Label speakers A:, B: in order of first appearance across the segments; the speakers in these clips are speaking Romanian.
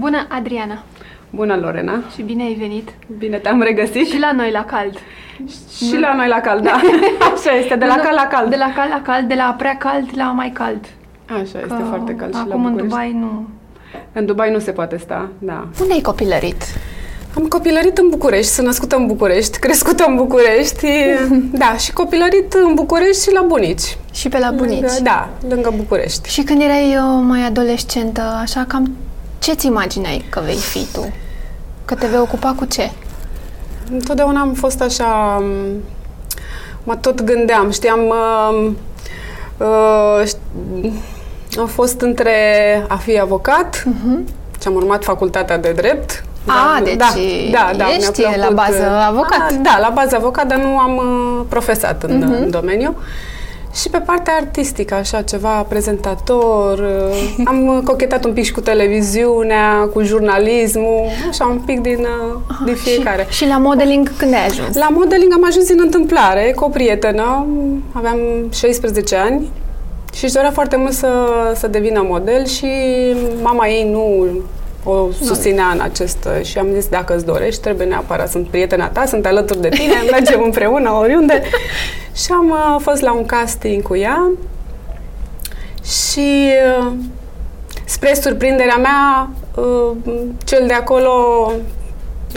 A: Bună, Adriana!
B: Bună, Lorena!
A: Și bine ai venit!
B: Bine te-am regăsit!
A: Și la noi la cald!
B: Și la noi la cald, da! Așa este, de la cald la cald!
A: De la cald la cald, de la prea cald la mai cald.
B: Așa, este
A: Că
B: foarte cald și la
A: Acum în
B: București.
A: Dubai nu...
B: În Dubai nu se poate sta, da.
A: Unde ai copilărit?
B: Am copilărit în București, sunt născută în București, crescută în București, da, și copilărit în București și la bunici.
A: Și pe la bunici.
B: Lângă, da, lângă București.
A: Și când erai uh, mai adolescentă, așa cam ce-ți imagineai că vei fi tu? Că te vei ocupa cu ce?
B: Întotdeauna am fost așa... m, Mă tot gândeam, știam... Uh, uh, ș- am fost între a fi avocat uh-huh. și am urmat facultatea de drept.
A: Mhm. A,
B: Dar-
A: deci
B: da, da, da,
A: ești
B: mi-a plăcut,
A: la bază
B: uh,
A: avocat.
B: A, da, la bază avocat, dar nu am uh, profesat în,
A: Mhm.
B: uh în domeniu. Și pe partea artistică, așa, ceva prezentator, uh, am uh, cochetat un pic și cu televiziunea, cu jurnalismul, așa, un pic din, uh, din fiecare.
A: Și, și la modeling când ai ajuns?
B: La modeling am ajuns din întâmplare cu o prietenă, aveam 16 ani și își dorea foarte mult să, să devină model și mama ei nu o susținea în acest și am zis dacă îți dorești, trebuie neapărat, sunt prietena ta, sunt alături de tine, mergem împreună oriunde și am uh, fost la un casting cu ea și uh, spre surprinderea mea uh, cel de acolo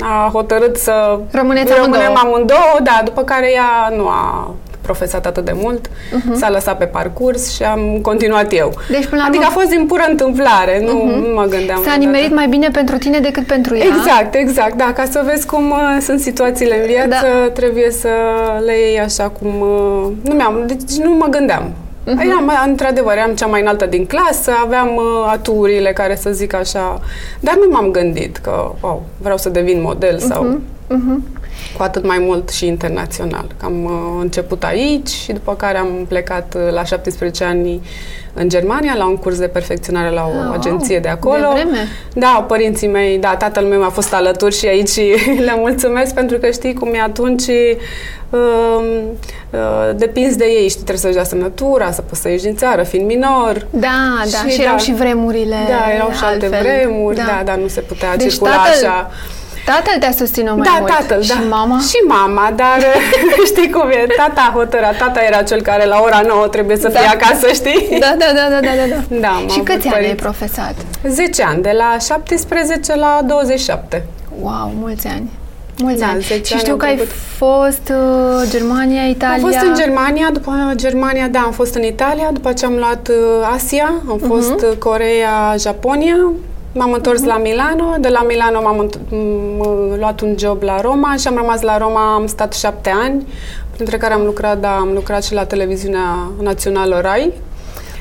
B: a hotărât să
A: Rămâneți
B: rămânem
A: amândouă.
B: amândouă, da, după care ea nu a profesat atât de mult,
A: Mhm.
B: s-a lăsat pe parcurs și am continuat eu.
A: Deci, până la
B: adică
A: urmă- Mhm.
B: a fost din pură întâmplare, nu, nu mă gândeam.
A: S-a
B: vreodată.
A: nimerit mai bine pentru tine decât pentru ea?
B: Exact, exact, da, ca să vezi cum uh, sunt situațiile în viață,
A: Da.
B: trebuie să le iei așa cum... Uh, nu mi-am, deci nu mă gândeam.
A: Mhm.
B: Uh-huh. Eram, într-adevăr, eram cea mai înaltă din clasă, aveam uh, aturile care să zic așa, dar nu m-am gândit că, wow, vreau să devin model sau...
A: Mhm.
B: Cu atât mai mult și internațional. Că Am uh, început aici și după care am plecat uh, la 17 ani în Germania la un curs de perfecționare la o
A: Ah,
B: agenție de
A: de
B: acolo.
A: vreme.
B: Da, părinții mei, da, tatăl meu a fost alături și aici și le mulțumesc pentru că știi cum e atunci uh, uh, depinzi de ei, știi, trebuie să-și dea semnătura, să poți să ieși din țară, fiind minor.
A: Da, da, și,
B: Și
A: erau
B: da.
A: și vremurile
B: Da, erau și alte
A: altfel.
B: vremuri, da. da, nu se putea
A: Deci
B: circula
A: tatăl,
B: așa.
A: Tatăl te-a susținut mai
B: da,
A: mult.
B: tatăl,
A: și
B: da.
A: mama?
B: Și mama, dar știi cum e, tata hotăra, tata era cel care la ora 9 trebuie să
A: Da.
B: fie acasă, știi?
A: Da, da, da, da, da, da, da.
B: Da, am
A: și
B: avut
A: câți ani ai
B: părinți.
A: profesat?
B: 10 ani, de la 17 la 27.
A: Wow, mulți ani. Mulți
B: Da,
A: ani.
B: 10
A: Și
B: ani
A: știu
B: am
A: că ai
B: făcut.
A: fost uh, Germania, Italia.
B: Am fost în Germania, după Germania, da, am fost în Italia, după ce am luat uh, Asia, am
A: Mhm.
B: fost uh, Coreea, Japonia, m-am întors la Milano, de la Milano m-am înt- m- m- luat un job la Roma și am rămas la Roma, am stat șapte ani, printre care am lucrat, da, am lucrat și la televiziunea națională RAI.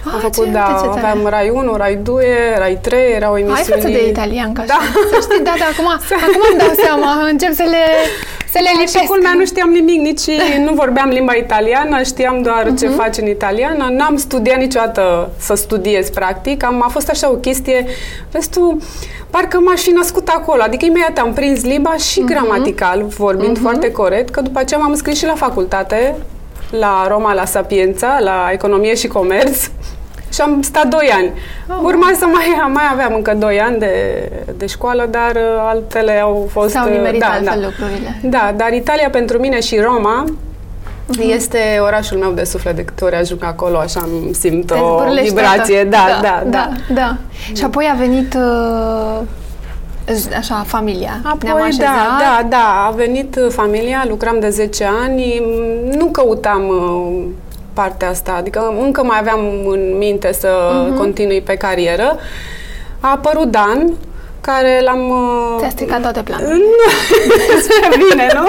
A: Ah,
B: am
A: ce-
B: făcut,
A: uite
B: da,
A: ce tare.
B: aveam RAI 1, RAI 2, RAI 3, erau
A: Hai
B: emisiuni...
A: față de italian, ca
B: Da.
A: așa. Să știi, da, da, acum, acum îmi dau seama, încep să le, să le
B: Și
A: lipesc.
B: culmea, nu știam nimic, nici nu vorbeam limba italiană, știam doar ce faci în italiană. N-am studiat niciodată să studiez, practic. Am, a fost așa o chestie, vezi tu, parcă m-aș fi născut acolo. Adică imediat am prins limba și gramatical, vorbind foarte corect, că după aceea m-am înscris și la facultate, la Roma, la Sapienza, la Economie și Comerț. Și am stat 2 ani. Urma să mai, mai aveam încă 2 ani de, de școală, dar uh, altele au fost...
A: S-au
B: uh,
A: nimerit
B: da,
A: altfel
B: da.
A: lucrurile.
B: Da, dar Italia pentru mine și Roma
A: Mhm.
B: este orașul meu de suflet. De câte ori ajung acolo, așa îmi simt
A: Te
B: o
A: zbârlești
B: vibrație.
A: toată.
B: Da, da, da.
A: da, da. Și apoi a venit uh, așa, familia. Ne-am
B: Apoi,
A: așezat.
B: da, da, da, a venit uh, familia, lucram de 10 ani, m, nu căutam uh, partea asta, adică încă mai aveam în minte să
A: Mhm.
B: continui pe carieră. A apărut Dan, care l-am... uh,
A: Ți-a stricat toate planurile.
B: Spre bine, nu?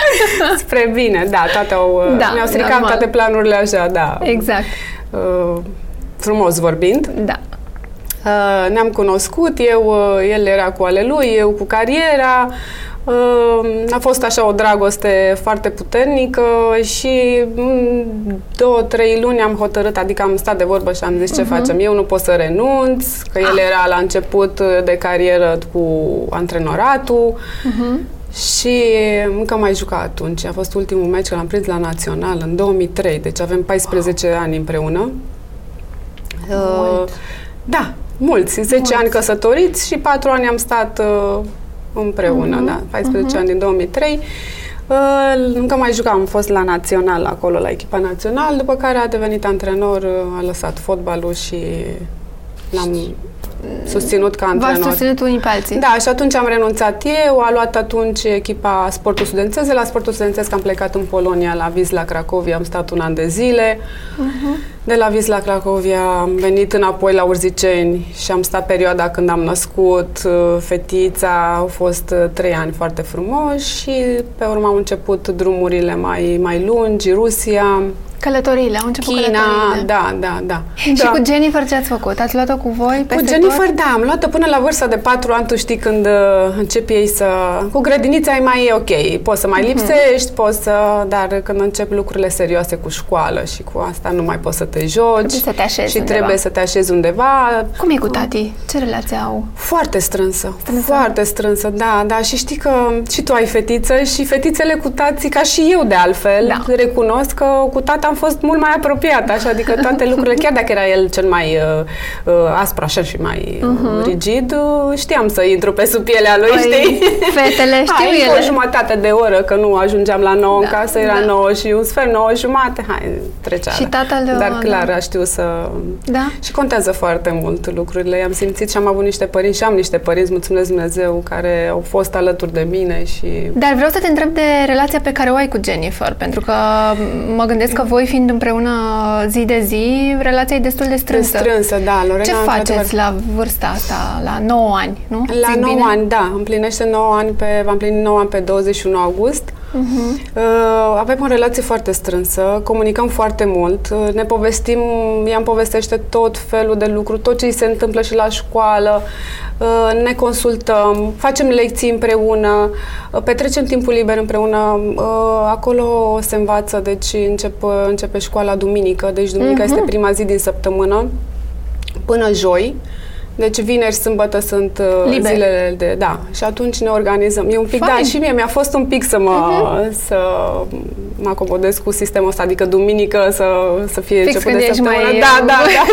B: Spre bine, da, toate au,
A: Da,
B: mi-au stricat
A: normal.
B: toate planurile așa, da.
A: Exact.
B: Uh, frumos vorbind.
A: Da.
B: Uh, ne-am cunoscut, eu, uh, el era cu ale lui, eu cu cariera. Uh, a fost așa o dragoste foarte puternică și mm, două, trei luni am hotărât, adică am stat de vorbă și am zis ce facem. Eu nu pot să renunț, că el era la început de carieră cu antrenoratul. Și încă mai juca atunci. A fost ultimul meci, că l-am prins la Național în 2003, deci avem 14 ani împreună. Uh,
A: Mult.
B: da, mulți, 10
A: Mulți.
B: ani căsătoriți și 4 ani am stat uh, împreună, da, 14 ani din 2003. Uh, încă mai jucam, am fost la național acolo, la echipa național, după care a devenit antrenor, uh, a lăsat fotbalul și l-am susținut ca
A: V-ați
B: antrenor.
A: susținut unii pe alții.
B: Da, și atunci am renunțat eu, a luat atunci echipa Sportul Studențesc. De la Sportul Studențesc am plecat în Polonia, la Wisla Cracovia, am stat un an de zile. De la Wisla Cracovia am venit înapoi la Urziceni și am stat perioada când am născut uh, fetița. Au fost uh, trei ani foarte frumoși și pe urmă au început drumurile mai, mai lungi, Rusia,
A: Călătoriile, au început
B: China,
A: călătoriile.
B: da, da, da.
A: Și
B: da.
A: cu Jennifer ce ați făcut? Ați luat-o cu voi
B: Cu
A: peste
B: Jennifer,
A: tot?
B: da, am luat-o până la vârsta de 4 ani, tu știi când uh, începi ei să... Cu grădinița e mai ok, poți să mai
A: Mhm.
B: lipsești, poți să... Dar când încep lucrurile serioase cu școală și cu asta nu mai poți să te joci.
A: Trebuie să te așezi
B: Și
A: undeva.
B: trebuie să te așezi undeva.
A: Cum e cu tati? Ce relație au?
B: Foarte strânsă,
A: Strânsă?
B: foarte strânsă, da, da. Și știi că și tu ai fetiță și fetițele cu tații, ca și eu de altfel,
A: Da.
B: recunosc că cu tata am fost mult mai apropiată, așa, adică toate lucrurile, chiar dacă era el cel mai uh, uh, aspru așa și mai uh, rigid, uh, știam să intru pe sub pielea lui,
A: Păi,
B: știi?
A: fetele știu
B: Hai,
A: ele.
B: o jumătate de oră, că nu ajungeam la 9
A: Da,
B: în casă, era
A: da.
B: 9 și un sfert, 9 jumate, hai, trecea.
A: Și tatăl,
B: Dar
A: da.
B: clar, a știu să...
A: Da?
B: Și contează foarte mult lucrurile. Am simțit și am avut niște părinți și am niște părinți, mulțumesc Dumnezeu, care au fost alături de mine și...
A: Dar vreau să te întreb de relația pe care o ai cu Jennifer, pentru că mă gândesc că voi fiind împreună zi de zi, relația e destul de strânsă.
B: Strânsă, da, Lorena.
A: Ce
B: într-adevăr,
A: faceți la vârsta asta, la 9 ani, nu?
B: La
A: Zic
B: 9
A: bine?
B: ani, da, împlinește 9 ani pe, va împlini 9 ani pe 21 august.
A: Mhm.
B: Uh, avem o relație foarte strânsă, comunicăm foarte mult, uh, ne povestim, ea îmi povestește tot felul de lucruri, tot ce îi se întâmplă și la școală, uh, ne consultăm, facem lecții împreună, uh, petrecem timpul liber împreună, uh, acolo se învață, deci încep, începe școala duminică, deci duminica
A: Mhm.
B: este prima zi din săptămână, până joi. Deci vineri, sâmbătă sunt uh,
A: Liber.
B: zilele de... Da, și atunci ne organizăm. E un pic,
A: Fain.
B: da, și mie mi-a fost un pic să mă, să mă acomodez cu sistemul ăsta, adică duminică să, să fie
A: Fix
B: început
A: când
B: de
A: ești
B: săptămână.
A: mai-
B: Da, da, da.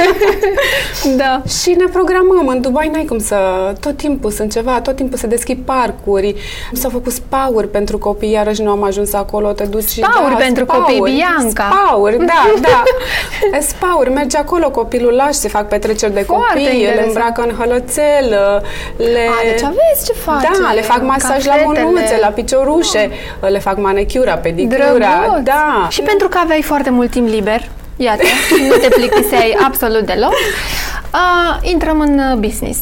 A: Da.
B: și ne programăm. În Dubai n-ai cum să... Tot timpul sunt ceva, tot timpul se deschid parcuri. S-au făcut spauri pentru copii, iarăși nu am ajuns acolo, te duci...
A: Spauri pentru copii, Bianca.
B: Spauri, da, da. spauri, mergi acolo, copilul lași, se fac petreceri de
A: Foarte
B: copii, le
A: interesant.
B: Îmbracă în hălățel, le...
A: A, deci aveți ce face.
B: Da, le fac masaj la
A: Cafetele.
B: mânuțe, la piciorușe, le fac manicura, pedicura,
A: Drăguț.
B: da.
A: Și pentru că aveai foarte mult timp liber, iată, nu te plictiseai absolut deloc, uh, intrăm în uh, business.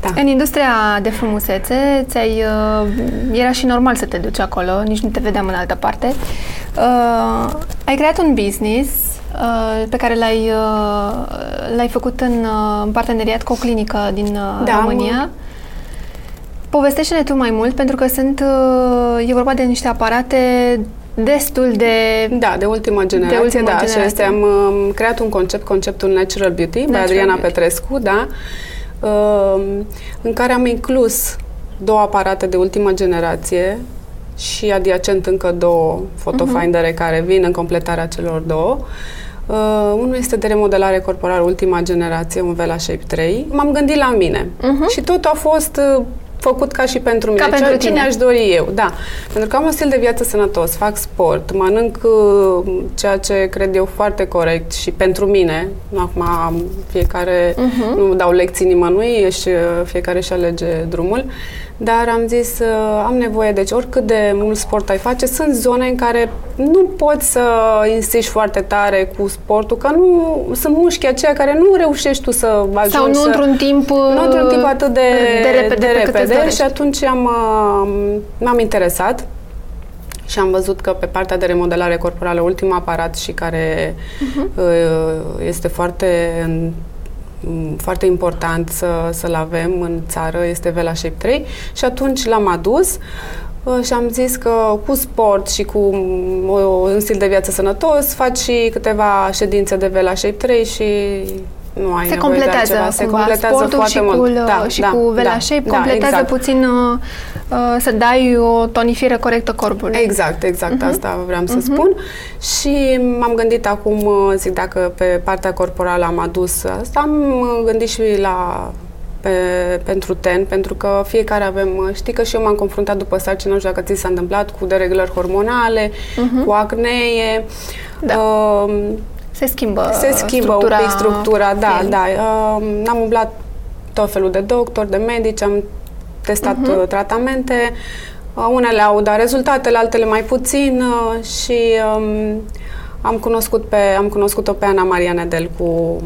B: Da.
A: În industria de frumusețe, ți-ai, uh, era și normal să te duci acolo, nici nu te vedeam în altă parte. Uh, ai creat un business uh, pe care l-ai, uh, l-ai făcut în, uh, în parteneriat cu o clinică din uh,
B: Da,
A: România.
B: mă.
A: Povestește-ne tu mai mult, pentru că sunt, uh, e vorba de niște aparate destul de...
B: Da, de ultima generație,
A: ultima
B: da,
A: generație.
B: și este, am um, creat un concept, conceptul Natural Beauty, Natural
A: Natural
B: Adriana
A: Beauty.
B: Petrescu, da, um, în care am inclus două aparate de ultima generație și adiacent încă două photofindere
A: Mhm.
B: care vin în completarea celor două. Uh, unul este de remodelare corporală ultima generație, un Vela Shape 3. M-am gândit la mine
A: Mhm.
B: și tot a fost uh, făcut ca și pentru mine.
A: Ca pentru
B: ce, ce
A: tine.
B: mi-aș dori eu, da. Pentru că am un stil de viață sănătos, fac sport, mănânc uh, ceea ce cred eu foarte corect și pentru mine. Acum fiecare,
A: Mhm.
B: nu dau lecții nimănui, și uh, fiecare își alege drumul. Dar am zis, uh, am nevoie, deci oricât de mult sport ai face, sunt zone în care nu poți să insiști foarte tare cu sportul, că nu sunt mușchi aceia care nu reușești tu să ajungi
A: Sau nu
B: să,
A: într-un timp...
B: nu într-un timp atât de,
A: de repede,
B: de
A: pe cât îți
B: repede
A: dorești.
B: și atunci am, uh, m-am interesat și am văzut că pe partea de remodelare corporală, ultimul aparat și care
A: Mhm.
B: uh, este foarte în- m, foarte important să, să-l avem în țară, este Vela Shape 3 și atunci l-am adus uh, și am zis că cu sport și cu m, o, un stil de viață sănătos faci și câteva ședințe de Vela Shape 3 și nu ai
A: se
B: nevoie de
A: completează
B: altceva. Se
A: cumva.
B: completează
A: Sportul
B: foarte
A: și
B: mult.
A: cu,
B: da,
A: și
B: da,
A: cu Vela
B: da,
A: Shape
B: da,
A: completează
B: exact.
A: puțin uh, uh, să dai o tonifire corectă corpului.
B: Exact, exact,
A: Mhm.
B: asta vreau să spun. Și m-am gândit acum, uh, zic, dacă pe partea corporală am adus asta, am uh, gândit și la pe, pentru ten, pentru că fiecare avem, uh, știi că și eu m-am confruntat după sarcină, nu știu dacă ți s-a întâmplat, cu dereglări hormonale, cu acnee,
A: Mhm. Da.
B: uh,
A: Se schimbă
B: se schimbă
A: structura
B: un pic structura, da,
A: pielii.
B: da. Uh, am umblat tot felul de doctori, de medici, am testat uh tratamente. Uh, unele au dat rezultatele, altele mai puțin uh, și um, am cunoscut pe am cunoscut-o pe Ana Maria Nedel cu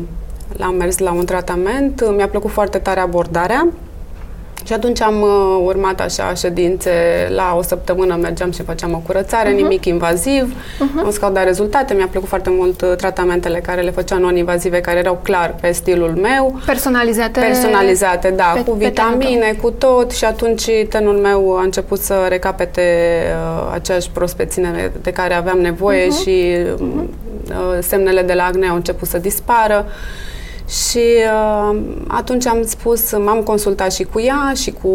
B: l-am mers la un tratament, Uh, mi-a plăcut foarte tare abordarea. Și atunci am uh, urmat așa ședințe, la o săptămână mergeam și făceam o curățare, nimic invaziv, am văzut că au dat rezultate, mi-a plăcut foarte mult uh, tratamentele care le făceau non-invazive, care erau clar pe stilul meu,
A: Personalizate.
B: personalizate, da,
A: pe-
B: cu
A: pe tenul
B: vitamine, cu tot. Și atunci tenul meu a început să recapete uh, aceeași prospețime de care aveam nevoie
A: Mhm.
B: și uh, semnele de la acne au început să dispară. Și uh, atunci am spus, m-am consultat și cu ea și cu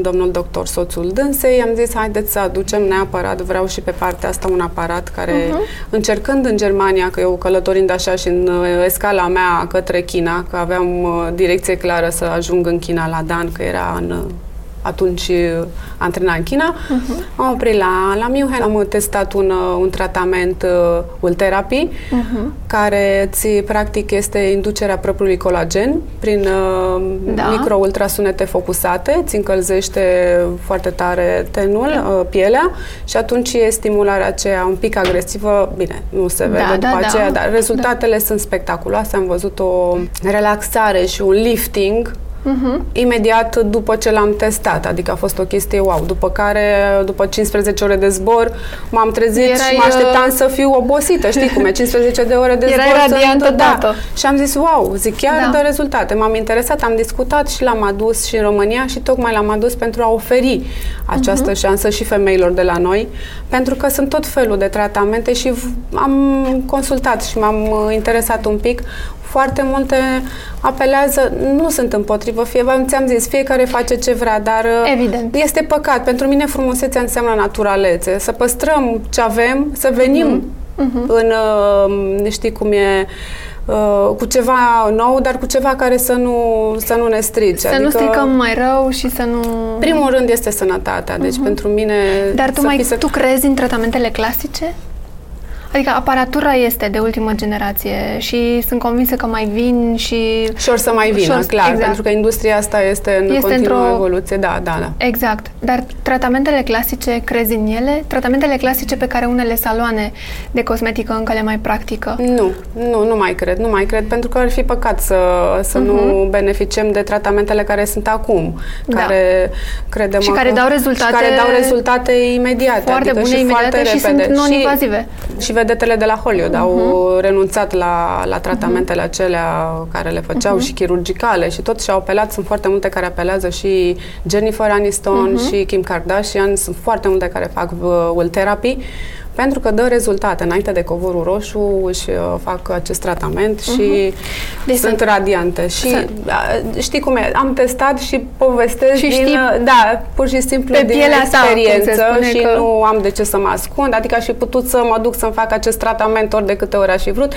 B: domnul doctor, soțul dânsei, am zis, haideți să aducem neapărat, vreau și pe partea asta un aparat care, uh-huh. încercând în Germania, că eu călătorind așa și în uh, escala mea către China, că aveam uh, direcție clară să ajung în China la Dan, că era în uh, atunci uh, antrena în China. Uh-huh. Am oprit la, la München, am testat un, uh, un tratament uh, Ultherapy, uh-huh. care ți, practic este inducerea propriului colagen prin uh,
A: Da.
B: micro-ultrasunete focusate, ți încălzește foarte tare tenul, uh, pielea și atunci e stimularea aceea un pic agresivă, bine, nu se vede
A: Da,
B: după
A: da,
B: aceea,
A: da.
B: dar rezultatele sunt spectaculoase. Am văzut o relaxare și un lifting
A: Mhm.
B: imediat după ce l-am testat, adică a fost o chestie wow. După care, după 15 ore de zbor, m-am trezit
A: Erai,
B: și mă așteptam
A: uh,
B: să fiu obosită, știi cum e, 15 de ore de
A: Erai
B: zbor.
A: radiantă
B: sunt, da.
A: toată.
B: Și am zis, wow, zic, chiar
A: Da.
B: dă rezultate. M-am interesat, am discutat și l-am adus și în România și tocmai l-am adus pentru a oferi această
A: Mhm.
B: șansă și femeilor de la noi, pentru că sunt tot felul de tratamente și v- am consultat și m-am uh, interesat un pic. Foarte multe apelează, nu sunt împotrivă, fie, v-am- ți-am zis, fiecare face ce vrea, dar uh,
A: Evident.
B: este păcat. Pentru mine frumusețea înseamnă naturalețe. Să păstrăm ce avem, să venim
A: Mhm.
B: în, uh, știi cum e, uh, cu ceva nou, dar cu ceva care să nu, să nu ne strice.
A: Să nu stricăm mai rău și să nu...
B: Primul rând este sănătatea, deci pentru mine
A: Dar tu,
B: să
A: mai,
B: fii să...
A: tu crezi în tratamentele clasice? Adică aparatura este de ultimă generație și sunt convinsă că mai vin și...
B: Și or să mai vină,
A: Și or-
B: clar,
A: exact.
B: pentru că industria asta este în
A: Este
B: continuă
A: într-o-
B: evoluție. Da, da, da.
A: Exact. Dar tratamentele clasice, crezi în ele? Tratamentele clasice pe care unele saloane de cosmetică încă le mai practică?
B: Nu, nu, nu mai cred, nu mai cred, pentru că ar fi păcat să, să nu beneficiem de tratamentele care sunt acum,
A: Mhm. Da.
B: care credem
A: Și care
B: că-
A: dau rezultate
B: și care dau rezultate imediate,
A: Foarte
B: adică
A: bune,
B: și
A: imediate
B: foarte
A: și
B: repede.
A: sunt non-invazive.
B: Și, și vedetele de la Hollywood au
A: Mhm.
B: renunțat la, la tratamentele acelea care le făceau
A: Mhm.
B: și chirurgicale și tot și-au apelat, sunt foarte multe care apelează și Jennifer Aniston
A: Mhm.
B: și Kim Kardashian, sunt foarte multe care fac uh, Will Therapy pentru că dă rezultate. Înainte de covorul roșu își uh, fac acest tratament și
A: Deci
B: sunt
A: să-
B: radiante. Și
A: să-
B: uh, știi cum e, am testat și povestesc
A: Și
B: din,
A: știi
B: uh, da, pur și simplu
A: pe
B: din
A: pielea ta, cum se
B: experiență
A: spune
B: și
A: că-
B: nu am de ce să mă ascund, adică aș fi putut să mă duc să-mi fac acest tratament ori de câte ori aș fi vrut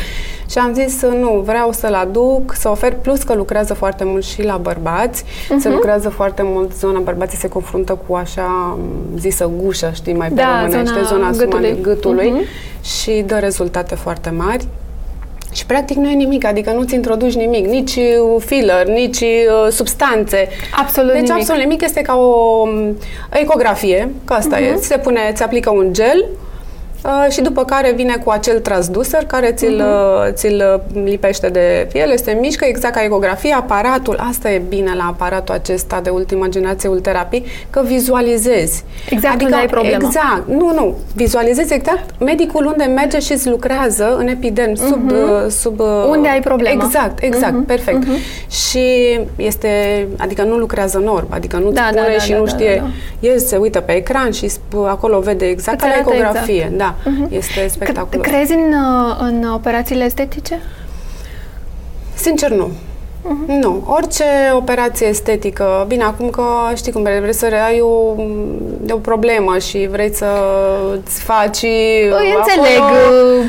B: și am zis nu, vreau să-l aduc, să ofer, plus că lucrează foarte mult și la bărbați,
A: Mhm.
B: se lucrează foarte mult, zona bărbații se confruntă cu așa m, zisă gușă, știi, mai pe
A: Da,
B: românește,
A: zona
B: zona
A: gâtului.
B: Gâtului, gâtului
A: Mhm.
B: și dă rezultate foarte mari. Și practic nu e nimic, adică nu-ți introduci nimic, nici uh, filler, nici uh, substanțe.
A: Absolut
B: deci
A: nimic.
B: absolut nimic este ca o um, ecografie, că asta
A: Mhm.
B: e, ți se pune, ți aplică un gel uh, și după care vine cu acel transducer care ți-l,
A: Mhm.
B: uh, ți-l uh, lipește de piele, se mișcă exact ca ecografie, aparatul, asta e bine la aparatul acesta de ultima generație ulterapii, că vizualizezi.
A: Exact unde ai problema.
B: Exact, nu, nu, vizualizezi exact medicul unde merge și îți lucrează în epiderm, sub, uh, sub... uh,
A: Mhm. Unde ai problema.
B: Exact, exact, perfect. Și este, adică nu lucrează în orb, adică nu-ți
A: Da, da,
B: pune
A: da,
B: și
A: da,
B: nu
A: da,
B: știe,
A: da.
B: el se uită pe ecran și sp- acolo vede exact
A: Îți
B: ca la
A: arată
B: ecografie,
A: exact.
B: da, este spectaculos.
A: Crezi în, uh, în operațiile estetice?
B: Sincer, nu. Uh-huh. Nu. Orice operație estetică, bine, acum că știi cum vrei să ai o, o problemă și vrei să îți faci
A: Îi înțeleg,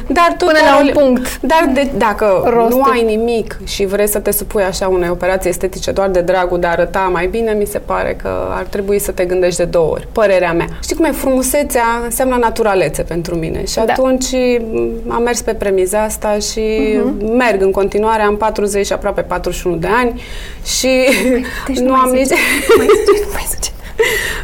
B: dar tot
A: până la un punct.
B: Dar de, dacă Rostul. nu ai nimic și vrei să te supui așa unei operații estetice doar de dragul de a arăta mai bine, mi se pare că ar trebui să te gândești de două ori. Părerea mea. Știi cum e? Frumusețea înseamnă naturalețe pentru mine și da. atunci am mers pe premiza asta și uh-huh. merg în continuare. Am 40 aproape 41 21 de ani și deci nu, nu am nici... Mai zice, nu mai zice.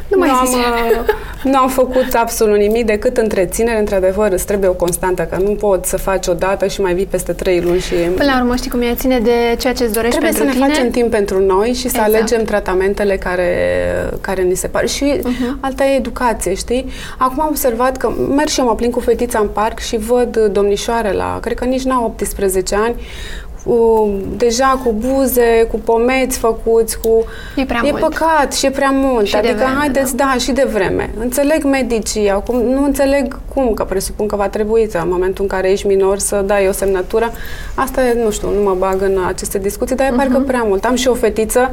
B: Nu, mai nu, am, uh, nu am făcut absolut nimic decât întreținere. Într-adevăr, îți trebuie o constantă, că nu poți să faci o dată și mai vii peste trei luni și...
A: Până la urmă, știi cum e, ține de ceea ce îți dorești
B: Trebuie
A: pentru
B: să ne tine. facem timp pentru noi și exact. să alegem tratamentele care, care ni se par. Și uh-huh. alta e educație, știi? Acum am observat că merg și eu mă plin cu fetița în parc și văd domnișoare la, cred că nici n-au 18 ani, cu, deja cu buze, cu pomeți făcuți, cu...
A: E prea
B: e
A: mult.
B: păcat și e prea mult.
A: Și
B: adică,
A: de vreme,
B: haideți, da. da, și de vreme. Înțeleg medicii, acum nu înțeleg cum, că presupun că va trebui să, în momentul în care ești minor, să dai o semnătură. Asta, nu știu, nu mă bag în aceste discuții, dar e uh-huh. parcă mhm. prea mult. Am și o fetiță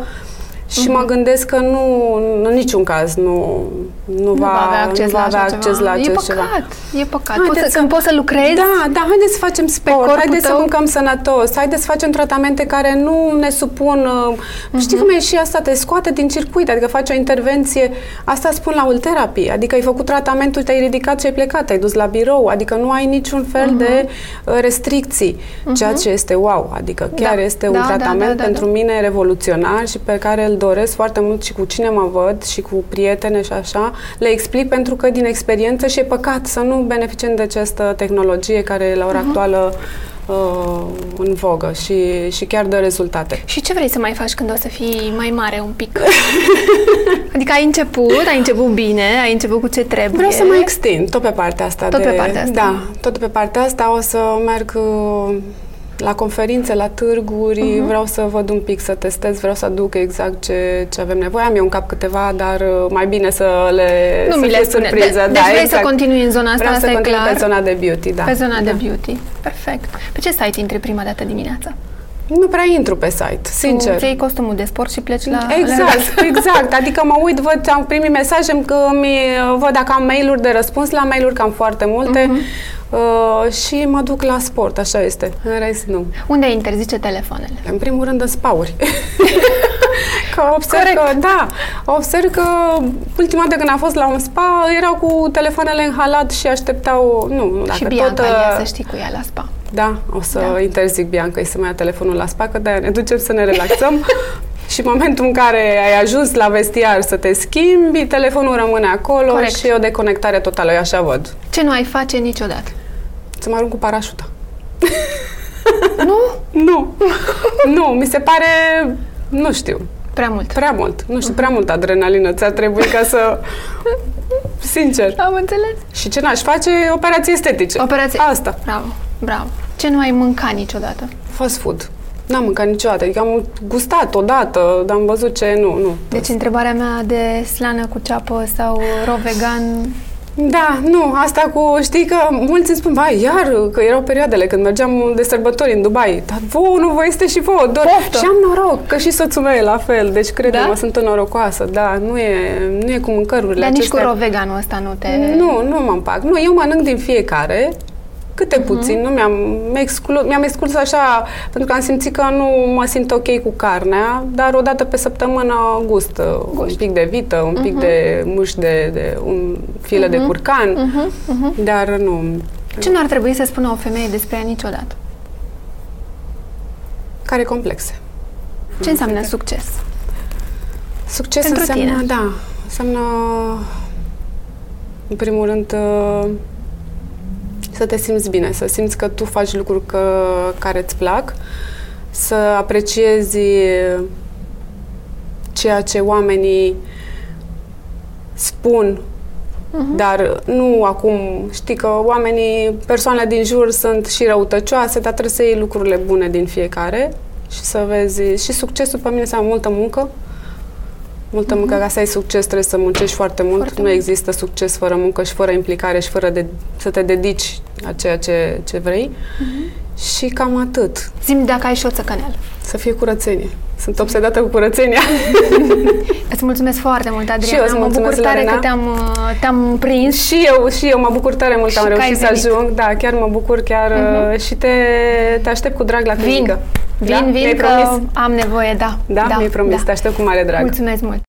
B: și uh-huh. mă gândesc că nu, în niciun caz nu, nu, nu va, va avea acces, nu va avea la, acces la acest
A: ceva.
B: E
A: păcat, e păcat. Poți să, când poți să lucrezi
B: Da, da, haideți să facem sport, haideți tău. să mâncăm sănătos, haideți să facem tratamente care nu ne supun... Uh-huh. Știi cum e și asta? Te scoate din circuit, adică faci o intervenție, asta spun la ulterapie, adică ai făcut tratamentul, te-ai ridicat și ai plecat, ai dus la birou, adică nu ai niciun fel uh-huh. de uh, restricții, uh-huh. ceea ce este wow, adică chiar da. este un da, tratament da, da, da, pentru da. mine revoluționar și pe care îl doresc foarte mult și cu cine mă văd și cu prietene și așa, le explic pentru că din experiență și e păcat să nu beneficiem de această tehnologie care la ora uh-huh. actuală uh, în vogă și, și chiar dă rezultate.
A: Și ce vrei să mai faci când o să fii mai mare un pic? adică ai început, ai început bine, ai început cu ce trebuie.
B: Vreau să mai extind tot pe partea asta.
A: Tot
B: de,
A: pe partea asta.
B: Da, tot pe partea asta o să merg uh, la conferințe, la târguri, uh-huh. vreau să văd un pic, să testez, vreau să aduc exact ce, ce avem nevoie. Am eu în cap câteva, dar uh, mai bine să le
A: nu
B: să
A: mi le spune.
B: surpriză.
A: De,
B: da,
A: deci vrei
B: exact.
A: să continui în zona asta,
B: vreau
A: asta
B: să continui
A: clar.
B: pe zona de beauty, da.
A: Pe zona
B: da.
A: de beauty. Perfect. Pe ce site intri prima dată dimineața?
B: Nu prea intru pe site, sincer.
A: Tu iei costumul de sport și pleci la...
B: Exact, la exact. Adică mă uit, văd, am primit mesaje, că mi, văd dacă am mail-uri de răspuns la mail-uri, că am foarte multe. Uh-huh. Uh, și mă duc la sport, așa este. În rest, nu.
A: Unde interzice telefoanele?
B: În primul rând în spauri. că observ Corect. că, da, observ că ultima dată când am fost la un spa, erau cu telefoanele în halat și așteptau, nu, nu dacă
A: și Bianca
B: tot...
A: Uh, să știi cu ea la spa.
B: Da, o să da. interzic Bianca să mai ia telefonul la spa, că de ne ducem să ne relaxăm. și în momentul în care ai ajuns la vestiar să te schimbi, telefonul rămâne acolo Corect. și e o deconectare totală, eu așa văd.
A: Ce nu ai face niciodată?
B: Să mă arunc cu parașuta.
A: Nu?
B: nu. nu, mi se pare, nu știu.
A: Prea mult.
B: Prea mult. Nu știu, uh-huh. prea mult adrenalină ți-a trebuit ca să... Sincer.
A: Am înțeles.
B: Și ce n-aș face? Operații estetice.
A: Operații.
B: Asta.
A: Bravo, bravo. Ce nu ai mâncat niciodată?
B: Fast food. N-am mâncat niciodată. Adică am gustat odată, dar am văzut ce nu, nu.
A: Deci întrebarea mea de slană cu ceapă sau ro vegan
B: da, nu, asta cu, știi că mulți îmi spun, vai, iar, că erau perioadele când mergeam de sărbători în Dubai, dar vouă nu vă este și vouă dor. Poftă. Și am noroc, că și soțul meu e la fel, deci crede-mă, da? sunt norocoasă, da, nu e, nu e cu mâncărurile
A: Dar
B: acestea.
A: nici cu veganul ăsta nu te...
B: Nu, nu mă împac. Nu, eu mănânc din fiecare, câte uh-huh. puțin, nu mi-am exclus, mi-am exclus așa, pentru că am simțit că nu mă simt ok cu carnea, dar o dată pe săptămână gust, gust. un pic de vită, un uh-huh. pic mhm. de muș de, de un file uh-huh. de mhm. curcan, uh-huh. Uh-huh. dar nu.
A: Ce nu ar trebui să spună o femeie despre ea niciodată?
B: Care complexe.
A: Ce înseamnă succes?
B: Succes
A: Pentru
B: înseamnă,
A: tine.
B: da, înseamnă în primul rând să te simți bine, să simți că tu faci lucruri că, care îți plac, să apreciezi ceea ce oamenii spun, uh-huh. dar nu acum, știi că oamenii, persoanele din jur sunt și răutăcioase, dar trebuie să iei lucrurile bune din fiecare și să vezi, și succesul pe mine înseamnă multă muncă, Multă muncă, uh-huh. ca să ai succes trebuie să muncești foarte mult. Foarte nu mult. există succes fără muncă și fără implicare și fără de, să te dedici la ceea ce, ce vrei. Uh-huh. Și cam atât.
A: Zim dacă ai și o țăcăneală.
B: Să fie curățenie. Sunt obsedată cu curățenia.
A: Îți mulțumesc foarte mult, Adriana.
B: Și eu îți
A: mă bucur
B: mulțumesc,
A: tare
B: Lorena.
A: că te-am, uh, te-am prins.
B: și eu, și eu mă bucur tare mult că
A: Și
B: am
A: că
B: reușit
A: ai
B: să
A: venit. Mhm.
B: ajung. Da, chiar mă bucur, chiar uh, și te, te aștept cu drag la
A: Vin,
B: clinică.
A: vin,
B: da?
A: vin
B: Mi-ai
A: că
B: promis?
A: am nevoie, da.
B: Da, mi-ai promis, te aștept cu mare drag.
A: Mulțumesc mult.